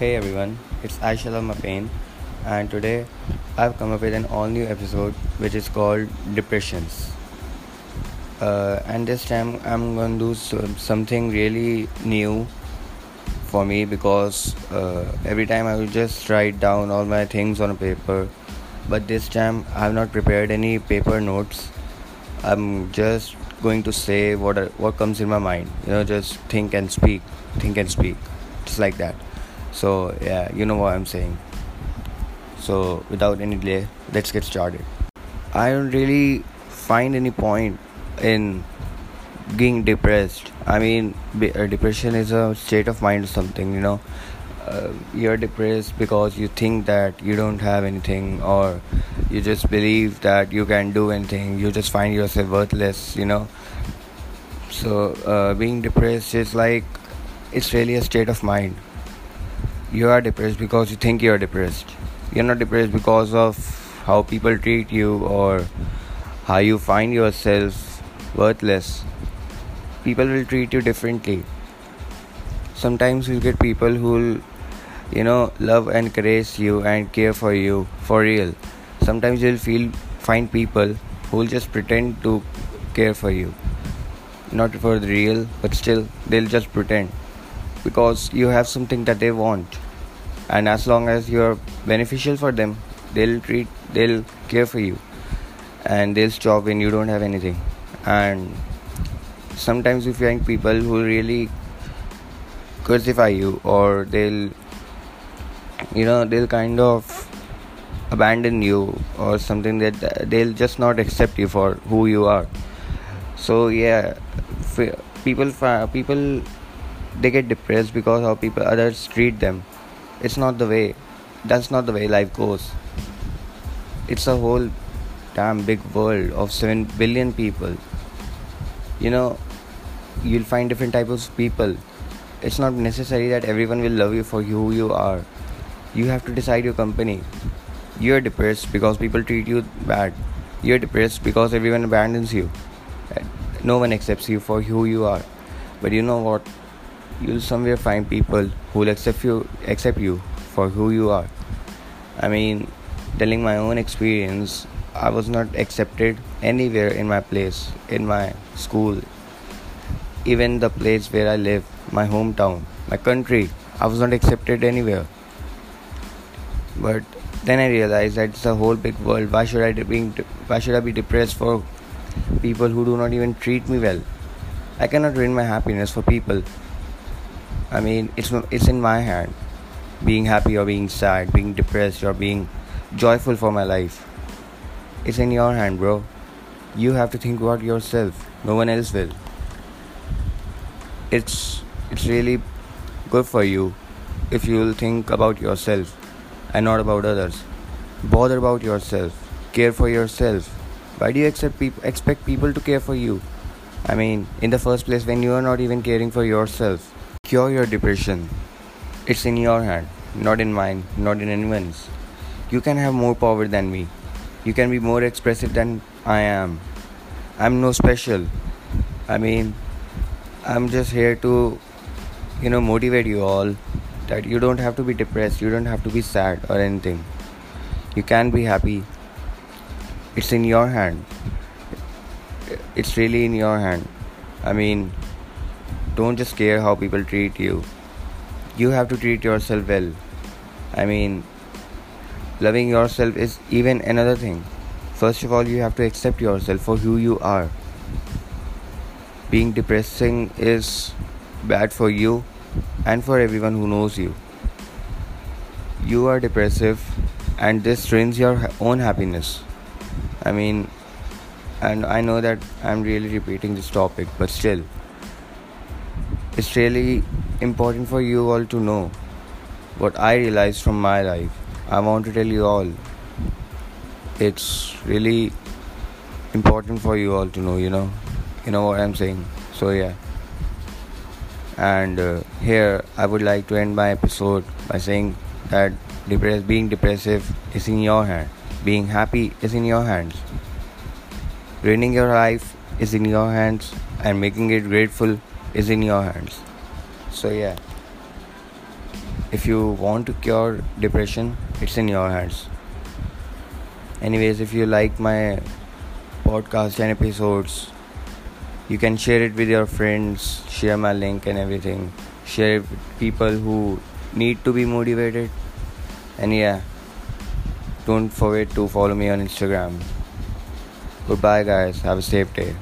Hey everyone, it's Aisha Lama Pain, and today I've come up with an all new episode which is called Depressions. Uh, and this time I'm to do some, something really new for me because uh, every time I will just write down all my things on a paper, but this time I have not prepared any paper notes. I'm just going to say what what comes in my mind. You know, just think and speak, think and speak, just like that so yeah you know what i'm saying. So without any delay let's get started. I don't really find any point in being depressed. I mean uh, depression is a state of mind or something you know. Uh, you're depressed because you think that you don't have anything or you just believe that you can do anything. You just find yourself worthless you know. So uh, being depressed is like it's really a state of mind you are depressed because you think you are depressed. You're not depressed because of how people treat you or how you find yourself worthless. People will treat you differently. Sometimes you get people who will, you know, love and caress you and care for you for real. Sometimes you'll feel find people who will just pretend to care for you. Not for the real, but still they'll just pretend because you have something that they want. And as long as you're beneficial for them they'll treat they'll care for you. And they'll stop when you don't have anything. And sometimes you find people who really crucify you or they'll you know they'll kind of abandon you or something that they'll just not accept you for who you are. So yeah people people they get depressed because how people others treat them. It's not the way that's not the way life goes. It's a whole damn big world of 7 billion people. You know you'll find different types of people. It's not necessary that everyone will love you for who you are. You have to decide your company. You're depressed because people treat you bad. You're depressed because everyone abandons you. No one accepts you for who you are. But you know what you'll somewhere find people who'll accept you accept you for who you are. I mean telling my own experience i was not accepted anywhere in my place in my school even the place where i live my hometown my country. I was not accepted anywhere. But then i realized that it's a whole big world. Why should i be why should i be depressed for people who do not even treat me well? I cannot ruin my happiness for people I mean, it's it's in my hand. Being happy or being sad, being depressed or being joyful for my life. It's in your hand, bro. You have to think about yourself. No one else will. It's it's really good for you if you'll think about yourself and not about others. Bother about yourself. Care for yourself. Why do you accept expect people to care for you? I mean, in the first place, when you are not even caring for yourself cure your depression. It's in your hand, not in mine, not in anyone's. You can have more power than me. You can be more expressive than I am. I'm no special. I mean, I'm just here to, you know, motivate you all that you don't have to be depressed, you don't have to be sad or anything. You can be happy. It's in your hand. It's really in your hand. I mean, don't just care how people treat you. You have to treat yourself well. I mean loving yourself is even another thing. First of all you have to accept yourself for who you are. Being depressing is bad for you and for everyone who knows you. You are depressive and this drains your own happiness. I mean and i know that i'm really repeating this topic but still it's really important for you all to know what I realized from my life. I want to tell you all. It's really important for you all to know, you know. You know what I'm saying. So, yeah. And uh, here I would like to end my episode by saying that being depressive is in your hand, being happy is in your hands, ruining your life is in your hands, and making it grateful is in your hands. So, yeah. if you want to cure depression it's in your hands. Anyways if you like my podcast and episodes you can share it with your friends share my link and everything. Share it with people who need to be motivated. And yeah. Don't forget to follow me on instagram. Goodbye guys. Have a safe day